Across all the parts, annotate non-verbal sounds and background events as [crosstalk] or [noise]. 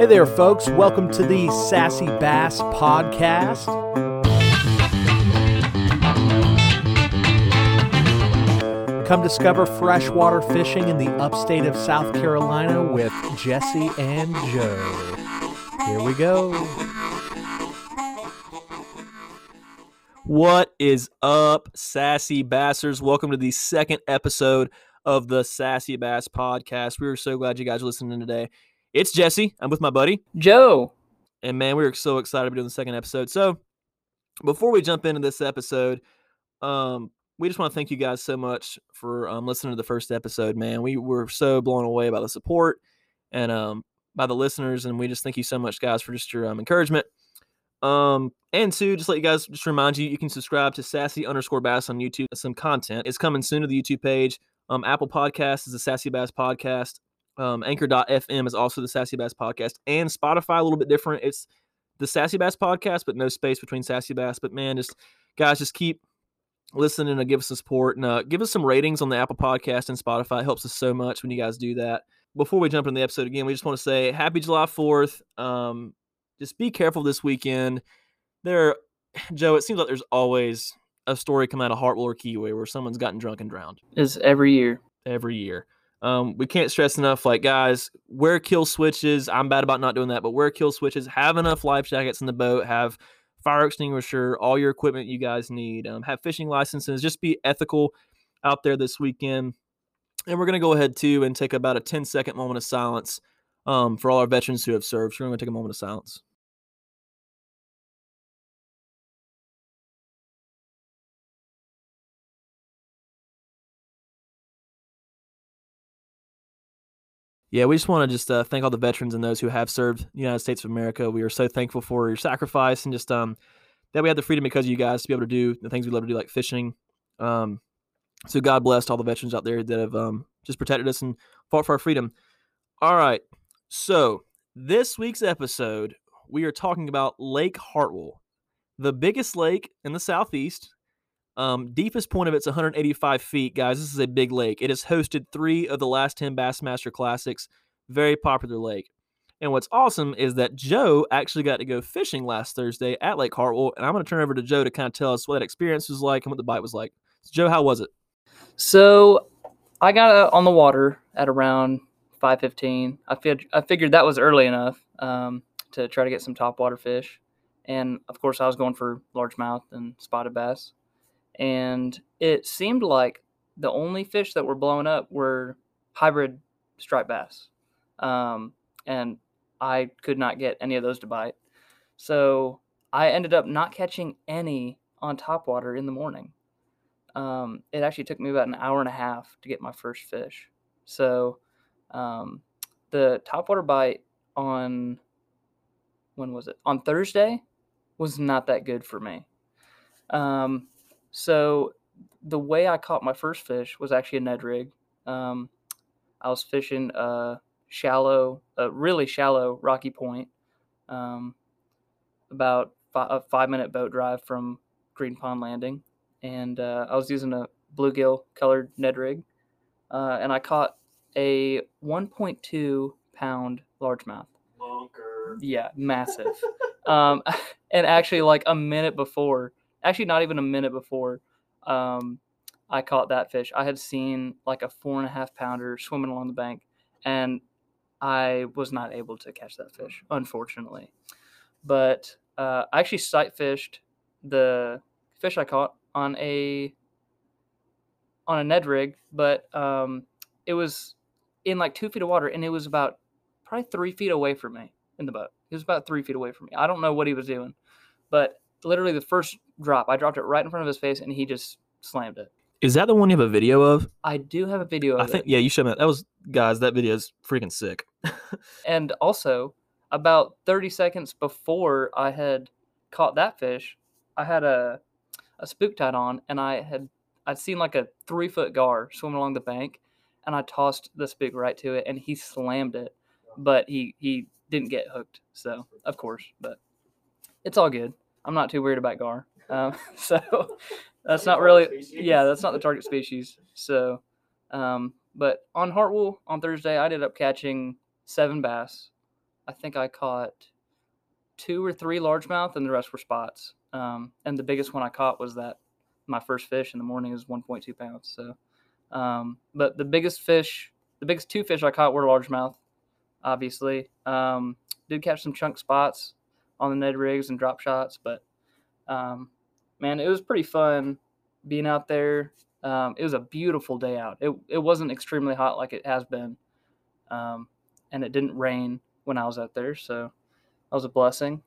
Hey there, folks. Welcome to the Sassy Bass Podcast. Come discover freshwater fishing in the upstate of South Carolina with Jesse and Joe. Here we go. What is up, Sassy Bassers? Welcome to the second episode of the Sassy Bass Podcast. We are so glad you guys are listening today. It's Jesse. I'm with my buddy. Joe. And man, we are so excited to be doing the second episode. So before we jump into this episode, um, we just want to thank you guys so much for um, listening to the first episode, man. We were so blown away by the support and um, by the listeners, and we just thank you so much, guys, for just your um, encouragement. Um, and two, just let you guys just remind you, you can subscribe to Sassy underscore Bass on YouTube. Some content is coming soon to the YouTube page. Um, Apple Podcast is the Sassy Bass Podcast. Um, Anchor.fm is also the Sassy Bass Podcast, and Spotify a little bit different. It's the Sassy Bass Podcast, but no space between Sassy Bass. But man, just guys, just keep listening and give us some support and uh, give us some ratings on the Apple Podcast and Spotify. It helps us so much when you guys do that. Before we jump into the episode again, we just want to say Happy July Fourth. Um, just be careful this weekend. There, [sighs] Joe. It seems like there's always a story come out of Hartwell or Keowee where someone's gotten drunk and drowned Is every year. every year. Um, we can't stress enough, like guys, wear kill switches. I'm bad about not doing that, but wear kill switches. Have enough life jackets in the boat. Have fire extinguisher, all your equipment you guys need. Um, have fishing licenses. Just be ethical out there this weekend. And we're gonna go ahead too and take about a 10 second moment of silence um, for all our veterans who have served. So we're gonna take a moment of silence. Yeah, we just want to just uh, thank all the veterans and those who have served the United States of America. We are so thankful for your sacrifice and just um, that we have the freedom because of you guys to be able to do the things we love to do, like fishing. Um, so God bless all the veterans out there that have um, just protected us and fought for our freedom. All right, so this week's episode, we are talking about Lake Hartwell, the biggest lake in the southeast. Um, deepest point of it's 185 feet, guys. This is a big lake. It has hosted three of the last 10 Bassmaster Classics. Very popular lake. And what's awesome is that Joe actually got to go fishing last Thursday at Lake Hartwell. And I'm going to turn over to Joe to kind of tell us what that experience was like and what the bite was like. So Joe, how was it? So I got out on the water at around 5:15. I I figured that was early enough um, to try to get some topwater fish, and of course I was going for largemouth and spotted bass. And it seemed like the only fish that were blowing up were hybrid striped bass, um, and I could not get any of those to bite. So I ended up not catching any on top water in the morning um, it actually took me about an hour and a half to get my first fish. So um, the topwater bite on when was it on Thursday was not that good for me. Um, so the way I caught my first fish was actually a Ned rig. Um, I was fishing a shallow, a really shallow Rocky Point, um, about fi- a five minute boat drive from Green Pond Landing and uh, I was using a bluegill colored Ned rig, uh, and I caught a 1.2 pound largemouth. Bunker. Yeah, massive. um, [laughs] and actually, like a minute before, actually not even a minute before, um, I caught that fish. I had seen like a four and a half pounder swimming along the bank, and I was not able to catch that fish, unfortunately. But uh, I actually sight fished the fish I caught on a on a Ned rig, but um, it was in like two feet of water, and it was about probably three feet away from me in the boat. He was about three feet away from me. I don't know what he was doing, but literally the first drop, I dropped it right in front of his face, and he just slammed it. Is that the one you have a video of? I do have a video of I think, it, yeah, you showed me that. That was, guys, that video is freaking sick. [laughs] and also about 30 seconds before I had caught that fish, I had a a spook tied on, and I had I'd seen like a three foot gar swimming along the bank, and I tossed the spook right to it, and he slammed it, but he he didn't get hooked. So of course, but it's all good. I'm not too worried about gar. [laughs] Um, [laughs] so that's not really yeah, that's not the target species. So, um, but on Hartwell on Thursday, I ended up catching seven bass. I think I caught two or three largemouth, and the rest were spots. Um, and the biggest one I caught was that my first fish in the morning is 1.2 pounds. So, um, but the biggest fish, the biggest two fish I caught were largemouth, obviously. Um, did catch some chunk spots on the Ned rigs and drop shots, but um, man, it was pretty fun being out there. Um, it was a beautiful day out. It it wasn't extremely hot like it has been, um, and it didn't rain when I was out there, so that was a blessing.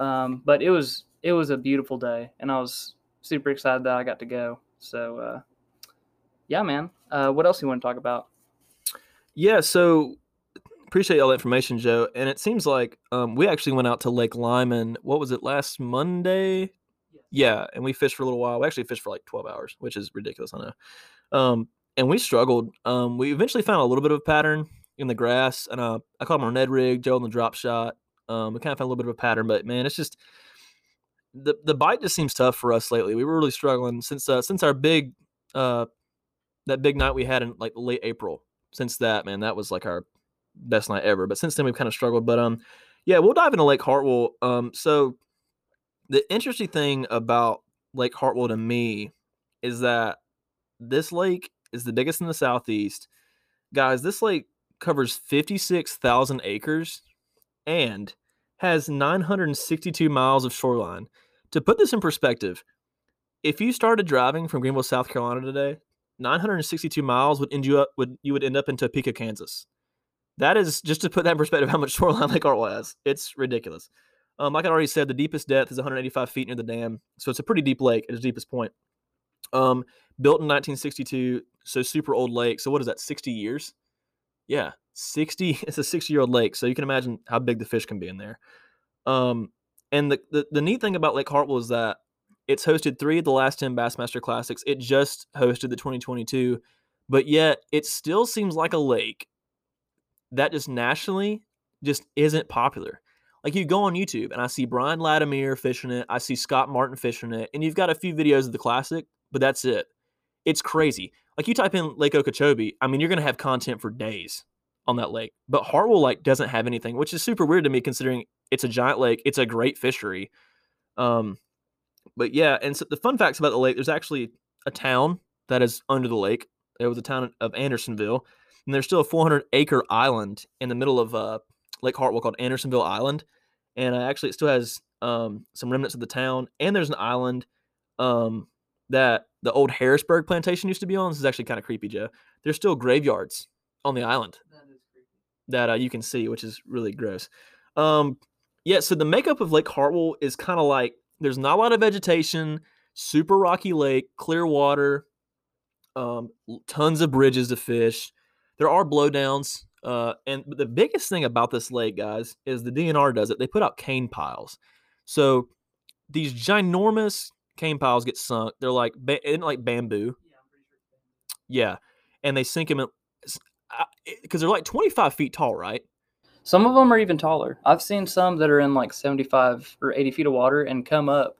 Um, but it was it was a beautiful day, and I was super excited that I got to go. So, uh, yeah, man. Uh, what else you want to talk about? Yeah, so appreciate all the information, Joe. And it seems like um, we actually went out to Lake Lyman. What was it last Monday? Yeah, and we fished for a little while. We actually fished for like 12 hours, which is ridiculous, I know. Um, and we struggled. Um, we eventually found a little bit of a pattern in the grass, and uh, I caught him on Ned rig, Joe on the drop shot. Um, we kind of found a little bit of a pattern, but man, it's just the the bite just seems tough for us lately. We were really struggling since uh, since our big uh, that big night we had in like late April. Since that, man, that was like our best night ever. But since then, we've kind of struggled. But um, yeah, we'll dive into Lake Hartwell. Um, so the interesting thing about Lake Hartwell to me is that this lake is the biggest in the southeast. Guys, this lake covers 56,000 acres and has 962 miles of shoreline. To put this in perspective, if you started driving from Greenville, South Carolina today, 962 miles would end you up would you would end up in Topeka, Kansas. That is just to put that in perspective how much [laughs] shoreline Lake Hartwell has. It's ridiculous. Um, like I already said, the deepest depth is 185 feet near the dam, so it's a pretty deep lake at its deepest point. Um, built in 1962, so super old lake. So what is that? 60 years? Yeah, 60. [laughs] It's a 60 year old lake, so you can imagine how big the fish can be in there. Um, and the, the the neat thing about Lake Hartwell is that it's hosted three of the last 10 Bassmaster Classics. It just hosted the 2022, but yet it still seems like a lake that just nationally just isn't popular. Like you go on YouTube and I see Brian Latimer fishing it, I see Scott Martin fishing it, and you've got a few videos of the classic, but that's it. It's crazy. Like you type in Lake Okeechobee, I mean, you're gonna have content for days on that lake. But Hartwell like doesn't have anything, which is super weird to me considering it's a giant lake. It's a great fishery. Um, but yeah, and so the fun facts about the lake, there's actually a town that is under the lake. It was a town of Andersonville, and there's still a 400 acre island in the middle of uh, Lake Hartwell called Andersonville Island, and uh, actually it still has um, some remnants of the town. And there's an island um, that the old Harrisburg plantation used to be on. This is actually kind of creepy, Joe. There's still graveyards on the island that uh, you can see, which is really gross. Um, yeah, so the makeup of Lake Hartwell is kind of like there's not a lot of vegetation, super rocky lake, clear water, um, tons of bridges to fish. There are blowdowns, uh, and the biggest thing about this lake, guys, is the DNR does it. They put out cane piles, so these ginormous cane piles get sunk. They're like ba- like bamboo. Yeah, and they sink them in because they're like 25 feet tall, right? Some of them are even taller. I've seen some that are in like 75 or 80 feet of water and come up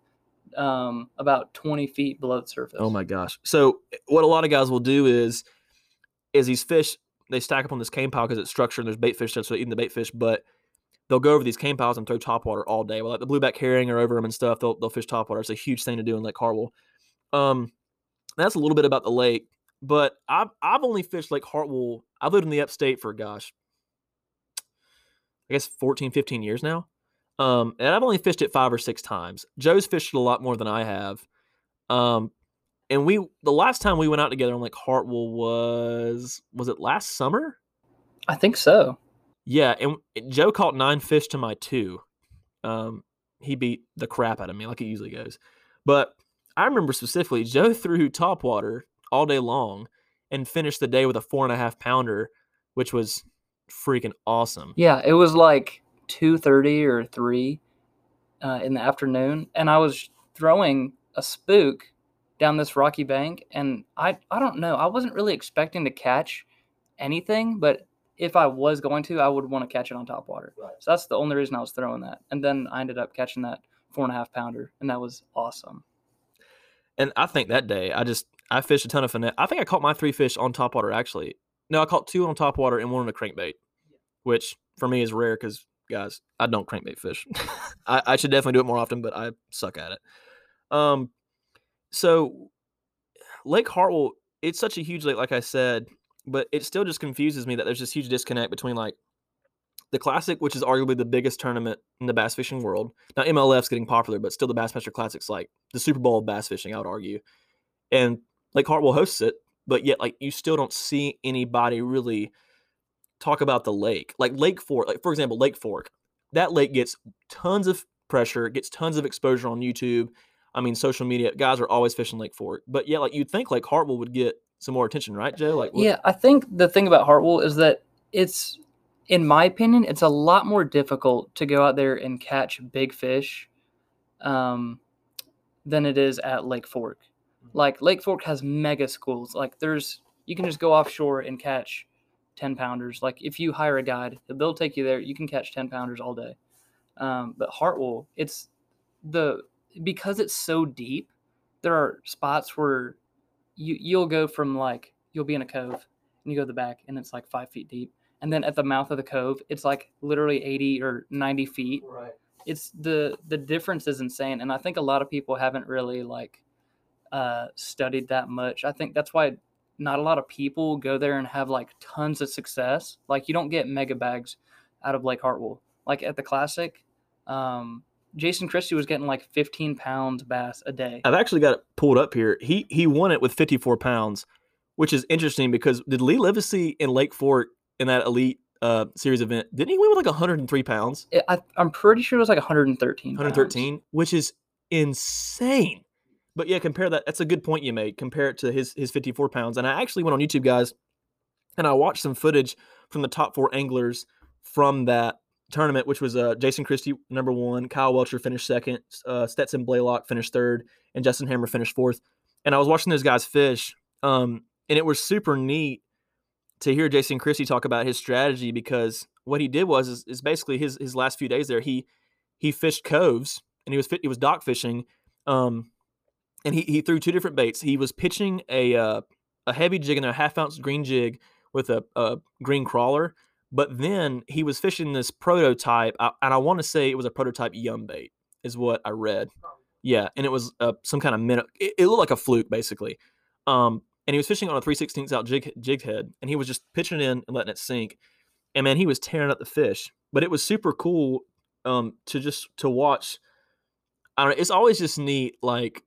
um, about 20 feet below the surface. Oh my gosh! So what a lot of guys will do is, is these fish they stack up on this cane pile because it's structured and there's bait fish, so they eating the bait fish, but they'll go over these cane piles and throw topwater all day. Well, like the blueback herring are over them and stuff. They'll they'll fish topwater. It's a huge thing to do in Lake Hartwell. Um, that's a little bit about the lake, but I've I've only fished Lake Hartwell. I've lived in the upstate for gosh, I guess 14, 15 years now. Um, and I've only fished it five or six times. Joe's fished it a lot more than I have. Um, and we the last time we went out together on like Hartwell was was it last summer? I think so. Yeah, and Joe caught nine fish to my two. Um, he beat the crap out of me like it usually goes. But I remember specifically Joe threw top water all day long and finished the day with a four and a half pounder, which was freaking awesome. Yeah, it was like two thirty or three uh, in the afternoon, and I was throwing a spook down this rocky bank, and I I don't know, I wasn't really expecting to catch anything, but if I was going to, I would want to catch it on top water. Right. So that's the only reason I was throwing that, and then I ended up catching that four and a half pounder, and that was awesome. And I think that day I just I fished a ton of finesse. I think I caught my three fish on top water actually. No, I caught two on top water and one on a crankbait, which for me is rare because guys. I don't crankbait fish. [laughs] I, I should definitely do it more often, but I suck at it. Um, so Lake Hartwell, it's such a huge lake, like I said, but it still just confuses me that there's this huge disconnect between like the Classic, which is arguably the biggest tournament in the bass fishing world. Now MLF's getting popular, but still the Bassmaster Classic's like the Super Bowl of bass fishing, I would argue. And Lake Hartwell hosts it, but yet like you still don't see anybody really talk about the lake. Like Lake Fork, like for example, Lake Fork, that lake gets tons of pressure, gets tons of exposure on YouTube. I mean, social media guys are always fishing Lake Fork, but yeah, like you'd think like Hartwell would get some more attention, right, Joe? Like, what- Yeah, I think the thing about Hartwell is that it's, in my opinion, it's a lot more difficult to go out there and catch big fish um, than it is at Lake Fork. Like Lake Fork has mega schools. Like there's, you can just go offshore and catch 10 pounders. Like if you hire a guide, they'll take you there. You can catch 10 pounders all day. Um, but Hartwell, it's the, because it's so deep, there are spots where you you'll go from like you'll be in a cove and you go to the back and it's like five feet deep and then at the mouth of the cove it's like literally 80 or 90 feet. Right. it's the the difference is insane and i think a lot of people haven't really like uh studied that much. I think that's why not a lot of people go there and have like tons of success. Like you don't get mega bags out of lake hartwell. Like at the classic um jason christie was getting like 15 pounds bass a day I've actually got it pulled up here. He he won it with 54 pounds, which is interesting because did Lee Livesay in Lake Fork in that elite uh, series event didn't he win with like 103 pounds? I, i'm pretty sure it was like 113 pounds. 113, which is insane. But yeah, compare that. That's a good point you made. Compare it to his his 54 pounds. And I actually went on YouTube, guys, and I watched some footage from the top four anglers from that tournament, which was uh, Jason Christie number one, Kyle Welcher finished second, uh, Stetson Blaylock finished third, and Justin Hamner finished fourth. And I was watching those guys fish, um, and it was super neat to hear Jason Christie talk about his strategy because what he did was is, is basically his his last few days there he he fished coves and he was he was dock fishing, um, and he he threw two different baits. He was pitching a uh, a heavy jig and a half ounce green jig with a, a green crawler, but then he was fishing this prototype, and I want to say it was a prototype yum bait, is what I read. Yeah, and it was uh, some kind of minute. It, it looked like a fluke, basically. Um, and he was fishing on a 316 out jig jig head, and he was just pitching in and letting it sink. And man, he was tearing up the fish. But it was super cool um, to just to watch. I don't know. It's always just neat. Like,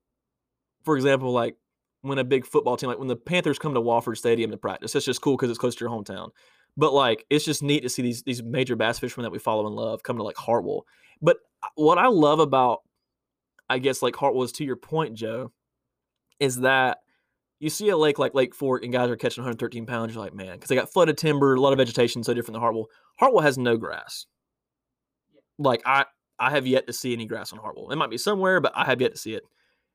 for example, like when a big football team, like when the Panthers come to Wofford Stadium to practice, that's just cool because it's close to your hometown. But like, it's just neat to see these these major bass fishermen that we follow and love come to like Hartwell. But uh, what I love about, I guess, like Hartwell is to your point, Joe, is that you see a lake like Lake Fork and guys are catching 113 pounds. You're like, man, because they got flooded timber, a lot of vegetation, so different than Hartwell. Hartwell has no grass. Like I, I have yet to see any grass on Hartwell. It might be somewhere, but I have yet to see it.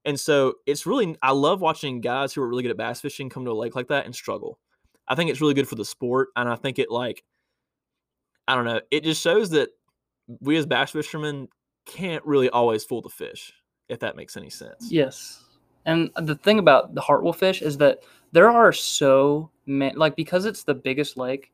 And so it's really, I love watching guys who are really good at bass fishing come to a lake like that and struggle. I think it's really good for the sport, and I think it like, I don't know, it just shows that we as bass fishermen can't really always fool the fish, if that makes any sense. Yes. And the thing about the Hartwell fish is that there are so many, like because it's the biggest lake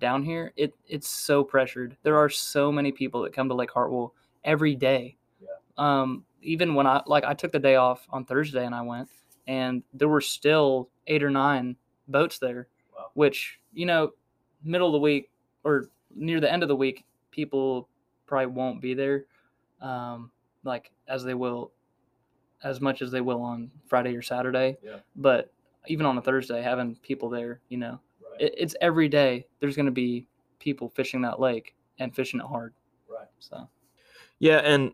down here, it it's so pressured. There are so many people that come to Lake Hartwell every day. Yeah. Um, even when I like I took the day off on Thursday and I went, and there were still eight or nine boats there, Wow. Which you know, middle of the week or near the end of the week, people probably won't be there, um, like as they will as much as they will on Friday or Saturday. Yeah. But even on a Thursday, having people there, you know, it, it's every day. There's going to be people fishing that lake and fishing it hard. Right. So Yeah, and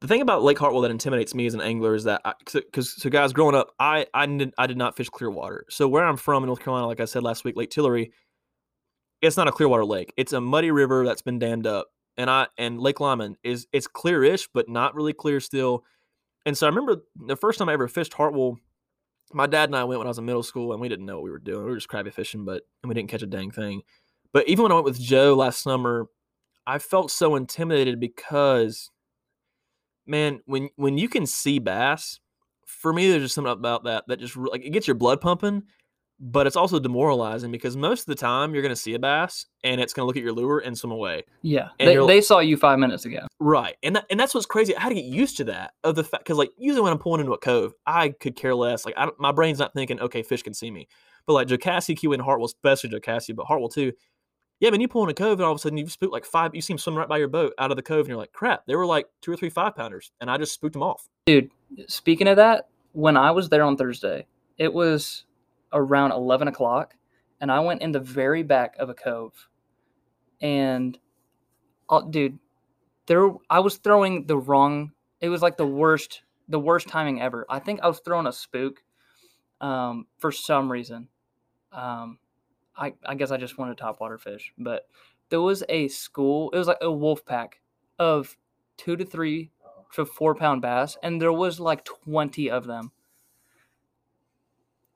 the thing about Lake Hartwell that intimidates me as an angler is that because so guys, growing up, I I did, I did not fish clear water. So where I'm from in North Carolina, like I said last week, Lake Tillery, it's not a clear water lake. It's a muddy river that's been dammed up, and I and Lake Lyman is it's clearish, but not really clear still. And so I remember the first time I ever fished Hartwell. My dad and I went when I was in middle school, and we didn't know what we were doing. We were just crappie fishing, but and we didn't catch a dang thing. But even when I went with Joe last summer, I felt so intimidated because, man, when when you can see bass, for me, there's just something about that that just like it gets your blood pumping. but it's also demoralizing because most of the time you're going to see a bass and it's going to look at your lure and swim away. Yeah, they, they saw you five minutes ago. Right. And that, and that's what's crazy. I had to get used to that of the fact because like usually when I'm pulling into a cove, I could care less. Like I my brain's not thinking, okay, fish can see me. But like Jocassee, Q, and Hartwell, especially Jocassee, but Hartwell too. Yeah, man, you pull in a cove and all of a sudden you've spooked like five. You see them swim right by your boat out of the cove, and you're like, crap, they were like two or three five pounders, and I just spooked them off. Dude, speaking of that, when I was there on Thursday, it was around 11 o'clock, and I went in the very back of a cove. And, uh, dude, there I was throwing the wrong. It was like the worst, the worst timing ever. I think I was throwing a spook, um, for some reason. Um, I I guess I just wanted topwater fish, but there was a school. It was like a wolf pack of two to three to four pound bass, and there was like twenty of them.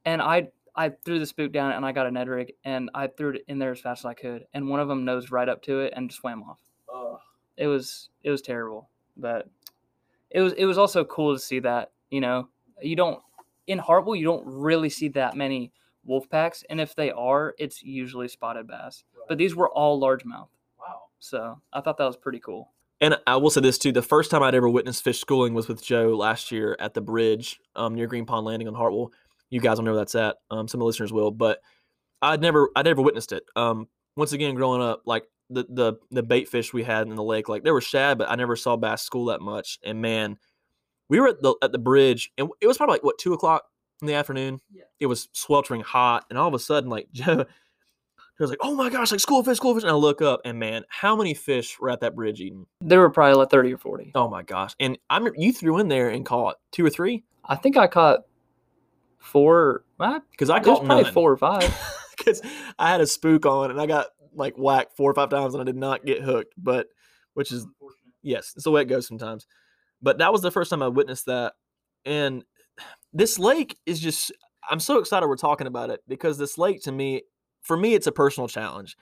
And I I threw the spook down and I got a Ned rig and I threw it in there as fast as I could, and one of them nosed right up to it and swam off. It was it was terrible, but it was it was also cool to see that you know you don't in Hartwell you don't really see that many wolf packs, and if they are, it's usually spotted bass. But these were all largemouth, Wow. so I thought that was pretty cool. And I will say this too: the first time I'd ever witnessed fish schooling was with Joe last year at the bridge um, near Green Pond Landing on Hartwell. You guys will know where that's at. Um, some of the listeners will, but I'd never, I'd never witnessed it. Um, once again, growing up, like the the the bait fish we had in the lake, like there were shad, but I never saw bass school that much. And man, we were at the at the bridge, and it was probably like what two o'clock in the afternoon. Yeah. It was sweltering hot, and all of a sudden, like [laughs] Joe. He was like, "Oh my gosh, like school fish, school fish!" And I look up, and man, how many fish were at that bridge eating? There were probably like thirty or forty. Oh my gosh! And I'm you threw in there and caught two or three I think I caught four. Well, because I it caught probably none. four or five. [laughs] because I had a spook on and I got like whacked four or five times and I did not get hooked. But which is yes, it's the way it goes sometimes. But that was the first time I witnessed that, and this lake is just. I'm so excited we're talking about it because this lake to me, for me, it's a personal challenge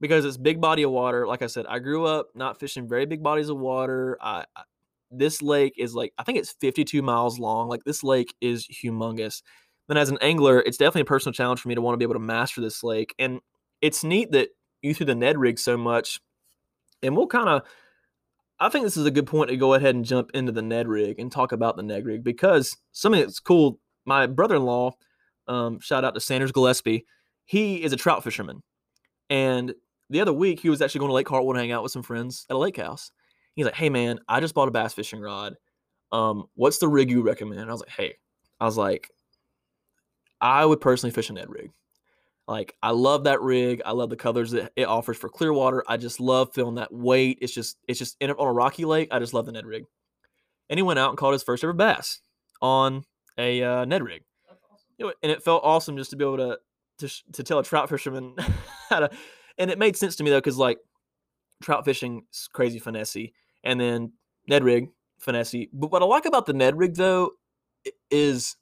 because it's big body of water. Like I said, I grew up not fishing very big bodies of water. I, I this lake is like I think it's 52 miles long. Like this lake is humongous. Then as an angler, it's definitely a personal challenge for me to want to be able to master this lake. And it's neat that you threw the Ned rig so much. And we'll kind of I think this is a good point to go ahead and jump into the Ned rig and talk about the Ned rig because something that's cool. My brother-in-law, um, shout out to Sanders Gillespie, he is a trout fisherman. And the other week he was actually going to Lake Hartwell to hang out with some friends at a lake house. He's like, "Hey man, I just bought a bass fishing rod. Um, what's the rig you recommend?" And I was like, "Hey, I was like, I would personally fish a Ned rig. Like, I love that rig. I love the colors that it offers for clear water. I just love feeling that weight. It's just, it's just in, on a rocky lake. I just love the Ned rig. And he went out and caught his first ever bass on a uh, Ned rig. Wa- and it felt awesome just to be able to to, to tell a trout fisherman [laughs] how to. And it made sense to me though, because like trout fishing is crazy finessey, and then Ned rig finessey. But what I like about the Ned rig though is,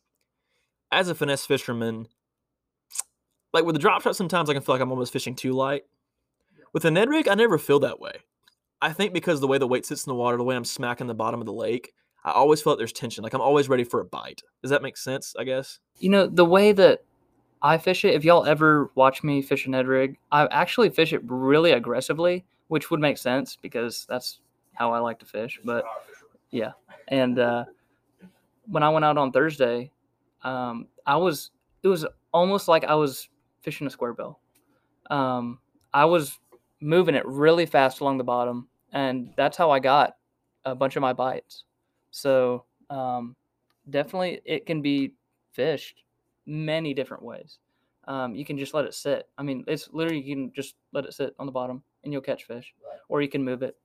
as a finesse fisherman, like with the drop shot, sometimes I can feel like I'm almost fishing too light. With a Ned rig, I never feel that way. I think because the way the weight sits in the water, the way I'm smacking the bottom of the lake, I always feel like there's tension. Like I'm always ready for a bite. Does that make sense? I guess. You know, the way that I fish it, if y'all ever watch me fish a Ned rig, I actually fish it really aggressively, which would make sense because that's how I like to fish. But yeah, and uh, when I went out on Thursday, um, I was it was almost like I was fishing a square bill. Um, I was moving it really fast along the bottom, and that's how I got a bunch of my bites. So um, definitely, it can be fished many different ways. Um, you can just let it sit. I mean, it's literally you can just let it sit on the bottom and you'll catch fish, or you can move it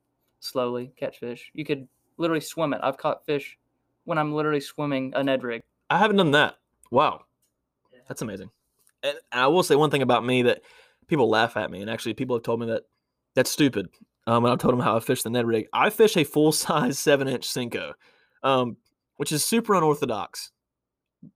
slowly, catch fish. You could literally swim it. I've caught fish when I'm literally swimming a Ned rig. I haven't done that. Wow, that's amazing. And I will say one thing about me that people laugh at me, and actually people have told me that that's stupid. Um, when I've told them how I fish the Ned rig, I fish a full size [laughs] seven inch Senko, um, which is super unorthodox.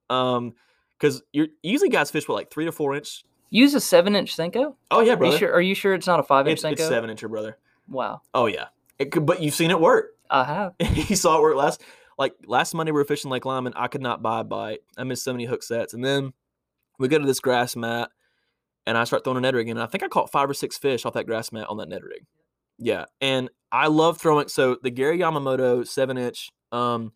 Um, because you're usually guys fish with like three to four inch. Use a seven inch Senko. Oh yeah, Are you brother. sure? Are you sure it's not a five inch It's, Senko? it's seven incher, brother. Wow, Oh yeah, it could, but you've seen it work. I have. [laughs] you saw it work last like last Monday we were fishing Lake Lyman. I could not buy a bite. I missed so many hook sets, and then we go to this grass mat, and I start throwing a Ned rig, and I think I caught five or six fish off that grass mat on that Ned rig. Yeah, and I love throwing. So the Gary Yamamoto seven inch um,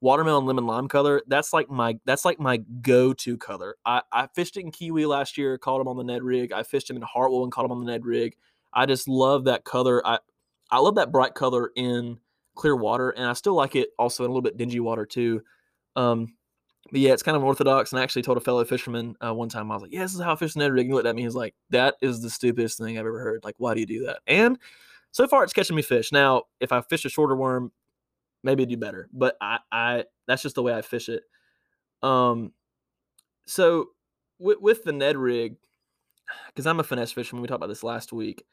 watermelon lemon lime color. That's like my that's like my go to color. I, I fished it in Keowee last year, caught him on the Ned rig. I fished him in Hartwell and caught him on the Ned rig. I just love that color. I I love that bright color in clear water, and I still like it also in a little bit dingy water too. Um, but yeah, it's kind of orthodox. And I actually told a fellow fisherman uh, one time, I was like, "Yeah, this is how I fish Ned rig." And he looked at me, he's like, "That is the stupidest thing I've ever heard. Like, why do you do that?" And so far, it's catching me fish. Now, if I fish a shorter worm, maybe do better. But I, I that's just the way I fish it. Um, so with, with the Ned rig, because I'm a finesse fisherman, we talked about this last week.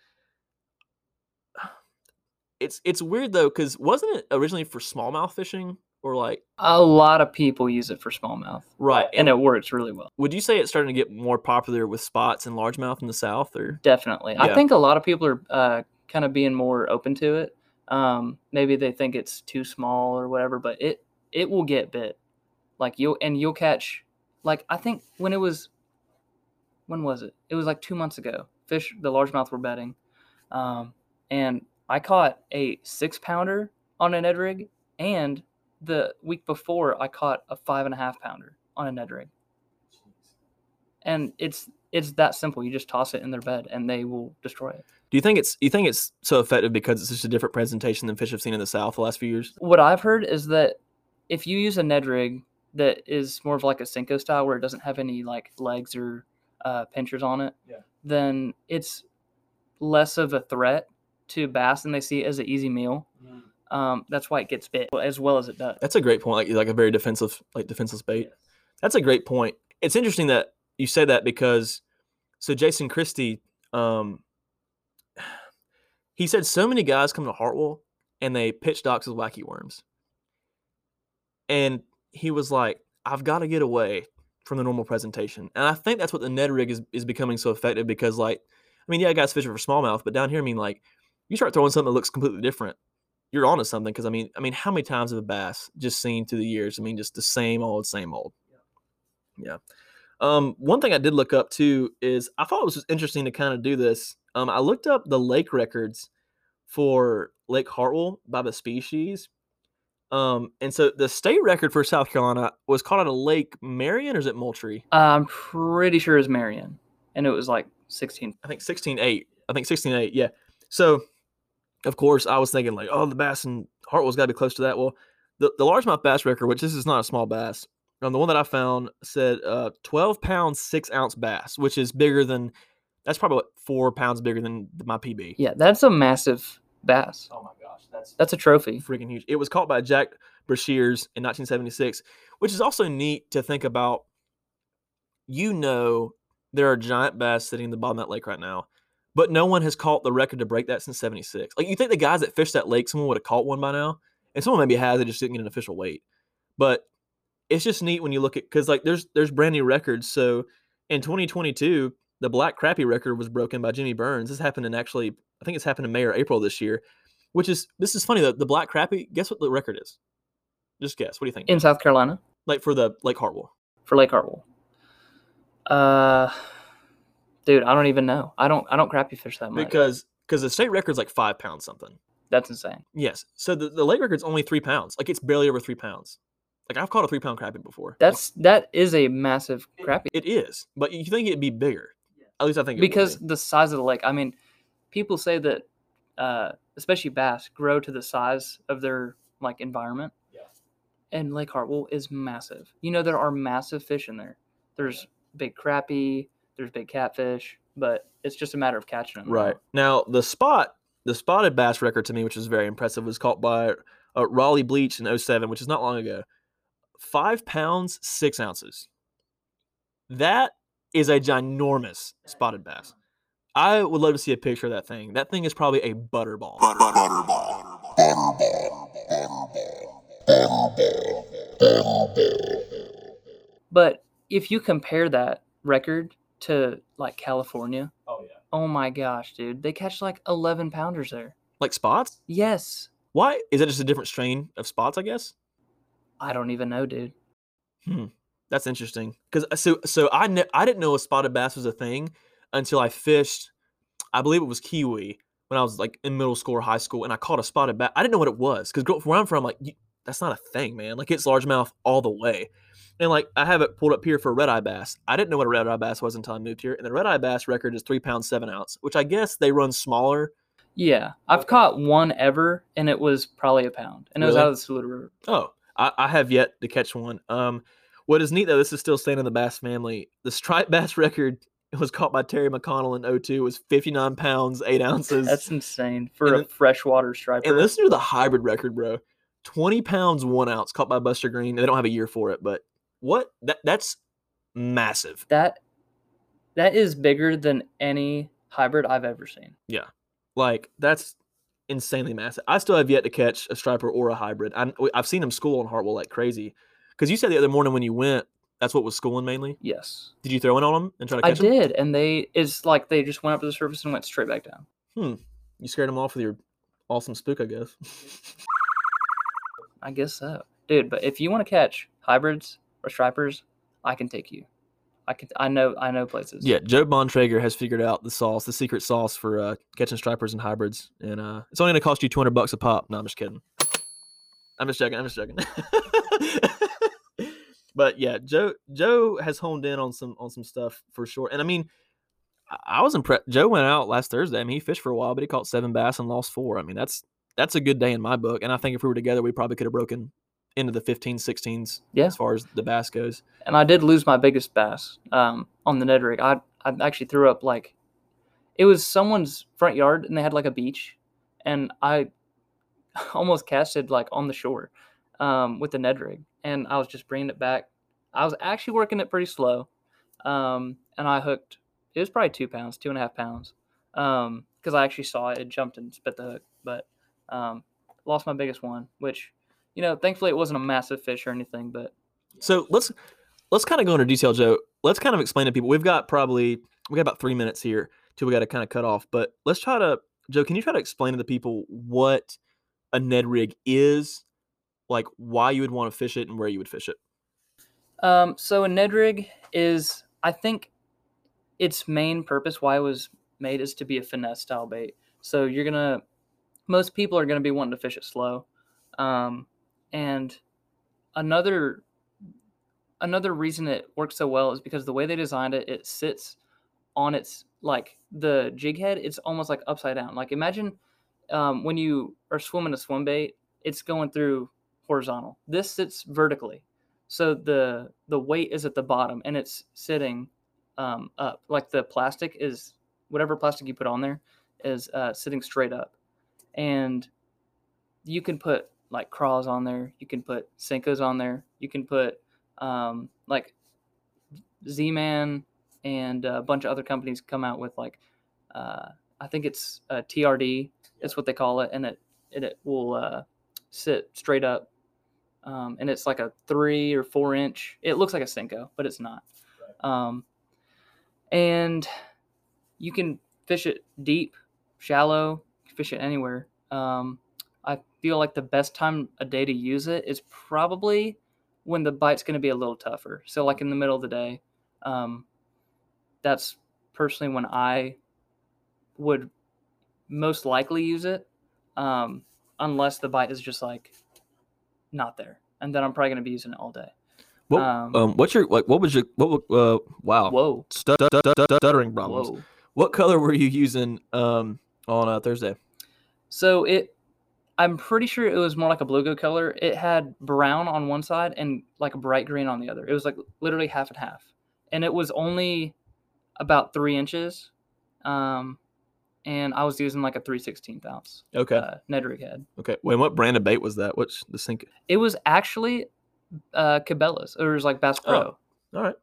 [sighs] It's it's weird though, because wasn't it originally for smallmouth fishing or like A lot of people use it for smallmouth, right? and it works really well. would you say it's starting to get more popular with spots and largemouth in the south, or Definitely. Yeah. I think a lot of people are uh, kind of being more open to it. Um, maybe they think it's too small or whatever, but it it will get bit. Like you'll and you'll catch like I think when it was when was it? It was like two months ago. Fish the largemouth were betting. Um, and I caught a six pounder on a Ned rig and the week before I caught a five and a half pounder on a Ned rig. And it's it's that simple. You just toss it in their bed and they will destroy it. do you think it's you think it's so effective because it's just a different presentation than fish I've seen in the south the last few years? What I've heard is that if you use a Ned rig that is more of like a Senko style where it doesn't have any like legs or uh, pinchers on it, Yeah. then it's less of a threat to bass and they see it as an easy meal. Um, that's why it gets bit as well as it does. That's a great point. Like like a very defensive like defenseless bait. That's a great point. It's interesting that you say that because so Jason Christie, um, he said so many guys come to Hartwell and they pitch docks as wacky worms, and he was like, "I've got to get away from the normal presentation," and I think that's what the Ned rig is is becoming so effective because like, I mean, yeah, guys fishing for smallmouth, but down here, I mean, like, you start throwing something that looks completely different you're onto something because I mean, I mean, how many times have a bass just seen through the years? I mean, just the same old, same old. Yeah. Um, one thing I did look up too is I thought it was just interesting to kind of do this. Um, I looked up the lake records for Lake Hartwell by the species. Um, and so the state record for South Carolina was caught at a Lake Marion or is it Moultrie? I'm pretty sure it's Marion, and it was like 16. I think 16.8. I think 16.8. Yeah. So, of course, I was thinking like, oh, the bass in Hartwell's got to be close to that. Well, the, the largemouth bass record, which this is not a small bass, um, the one that I found said uh, 12 pounds, six ounce bass, which is bigger than, that's probably what, four pounds bigger than my PB. Yeah, that's a massive bass. Oh my gosh. That's, That's a trophy. freaking huge. It was caught by Jack Brashears in 1976, which is also neat to think about. You know, there are giant bass sitting in the bottom of that lake right now, but no one has caught the record to break that since 76. Like, you think the guys that fished that lake, someone would have caught one by now, and someone maybe has, they just didn't get an official weight. But it's just neat when you look at, because like there's there's brand new records. So in 2022, the black crappie record was broken by Jimmy Burns. This happened in actually, I think it's happened in May or April this year which is this is funny though. The black crappie, guess what the record is? Just guess. What do you think? In South Carolina like for the Lake Hartwell. for Lake Hartwell. Uh, dude, I don't even know. I don't. I don't crappie fish that much. Because because the state record's like five pounds something. That's insane. Yes. So the, the lake record's only three pounds. Like it's barely over three pounds. Like I've caught a three pound crappie before. Like, That's that is a massive crappie it is. But you think it'd be bigger. At least I think it would because be. the size of the lake. I mean, people say that, uh, especially bass, grow to the size of their like environment. Yeah. And Lake Hartwell is massive. You know there are massive fish in there. There's big crappie. There's big catfish. But it's just a matter of catching them. Right. Now the spot, the spotted bass record to me, which is very impressive, was caught by uh, Raleigh Bleach in 07, which is not long ago. Five pounds, six ounces. That is a ginormous spotted bass. I would love to see a picture of that thing. That thing is probably a butterball. But if you compare that record to like California, Oh yeah. oh my gosh, dude, they catch like 11 pounders there. Like spots? Yes. Why is that just a different strain of spots? I guess. I don't even know, dude. Hmm. That's interesting because so so I kn- I didn't know a spotted bass was a thing until I fished. I believe it was Keowee when I was like in middle school or high school, and I caught a spotted bass. I didn't know what it was because where I'm from, like you, that's not a thing, man. Like it's largemouth all the way. And like I have it pulled up here for red eye bass. I didn't know what a red eye bass was until I moved here. And the red eye bass record is three pounds seven ounce, which I guess they run smaller. Yeah, I've caught one ever, and it was probably a pound, and it was out of the Saluda River. Oh, I, I have yet to catch one. Um, what is neat though, this is still staying in the bass family. The striped [laughs] bass record was caught by Terry McConnell in 02 was 59 pounds, eight ounces. That's insane for And a then- freshwater striper. and listen to the hybrid record, bro. 20 pounds, one ounce caught by Buster Green. They don't have a year for it, but what? That That's massive. that that is bigger than any hybrid I've ever seen. Yeah. Like, that's insanely massive. I still have yet to catch a striper or a hybrid. I'm, I've seen them school on Hartwell like crazy. Because you said the other morning when you went, that's what was schooling mainly. Yes, Did you throw in on them and try to I catch them? I did, and they it's like they just went up to the surface and went straight back down. Hmm. You scared them off with your awesome spook, I guess. [laughs] I guess so, dude. But if you want to catch hybrids or stripers, I can take you. I can. I know. I know places. yeah, Joe Bontrager has figured out the sauce, the secret sauce for uh, catching stripers and hybrids, and uh, it's only going to cost you two hundred bucks a pop. No, I'm just kidding. I'm just joking. I'm just joking. [laughs] but yeah, Joe Joe has honed in on some on some stuff for sure, and I mean, I- I was impressed. Joe went out last Thursday. I mean, he fished for a while, but he caught seven bass and lost four. I mean, that's that's a good day in my book, and I think if we were together, we probably could have broken into the 15s, 16s Yeah. as far as the bass goes. and I did lose my biggest bass um, on the Ned rig. I I actually threw up like it was someone's front yard, and they had like a beach, and I [laughs] almost casted like on the shore um, with the Ned rig, and I was just bringing it back. I was actually working it pretty slow, um, and I hooked. It was probably two pounds, two and a half pounds, because I actually saw it. It jumped and spit the hook, but um, lost my biggest one, which you know, thankfully it wasn't a massive fish or anything, but So let's let's kind of go into detail, Joe. Let's kind of explain to people. We've got probably we got about three minutes here till we got to kind of cut off. But let's try to, Joe. Can you try to explain to the people what a Ned rig is, like why you would want to fish it and where you would fish it? Um, so a Ned rig is, I think, its main purpose why it was made is to be a finesse style bait. So you're gonna, most people are gonna be wanting to fish it slow, um, and another another reason it works so well is because the way they designed it, it sits on its like the jig head. It's almost like upside down. Like imagine um, when you are swimming a swim bait, it's going through horizontal. This sits vertically so the the weight is at the bottom and it's sitting um, up like the plastic is whatever plastic you put on there is uh, sitting straight up and you can put like craws on there you can put Senkos on there you can put um, like z-man and a bunch of other companies come out with like uh, i think it's uh, trd that's what they call it and it it, it will uh, sit straight up um, and it's like a three or four inch. It looks like a Senko, but it's not. Um, and you can fish it deep, shallow, fish it anywhere. Um, I feel like the best time a day to use it is probably when the bite's going to be a little tougher. So, like in the middle of the day, um, that's personally when I would most likely use it, um, unless the bite is just like not there, and then I'm probably going to be using it all day. What, Um, um, what's your like? What was your what? Uh, wow, Whoa, Stut- stut- stut- stuttering problems. whoa. What color were you using um on uh, Thursday? So it, I'm pretty sure it was more like a bluegill color. It had brown on one side and like a bright green on the other. It was like literally half and half, and it was only about three inches. Um, and I was using like a three sixteenth ounce Okay, uh, Ned rig head. okay. Wait, what brand of bait was that? What's the sink? It was actually uh, Cabela's. It was like Bass Oh. Pro. All right.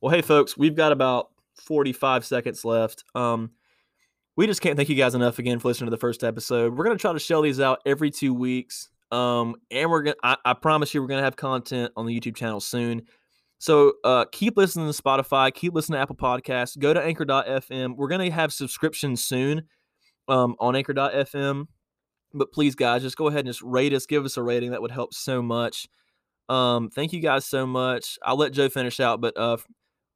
Well, hey, folks, we've got about 45 seconds left. Um, we just can't thank you guys enough again for listening to the first episode. We're to try to shell these out every two weeks. Um, and we're going to, I promise you, we're to have content on the YouTube channel soon. So uh, keep listening to Spotify, keep listening to Apple Podcasts, go to anchor.fm. We're to have subscriptions soon um, on anchor.fm. But please, guys, just go ahead and just rate us, give us a rating. That would help so much. Um, thank you guys so much. I'll let Joe finish out, but uh,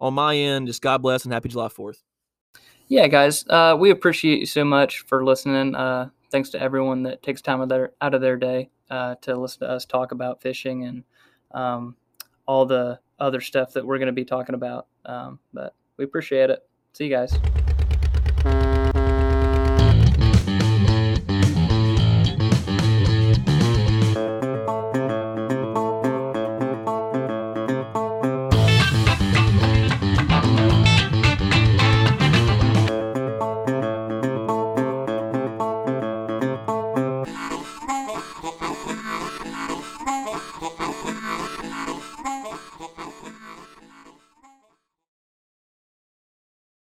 on my end, just God bless and happy July 4th. Yeah, guys, uh, we appreciate you so much for listening. Uh, thanks to everyone that takes time of their, out of their day uh, to listen to us talk about fishing and um, all the other stuff that we're going to be talking about. Um, but we appreciate it. See you guys.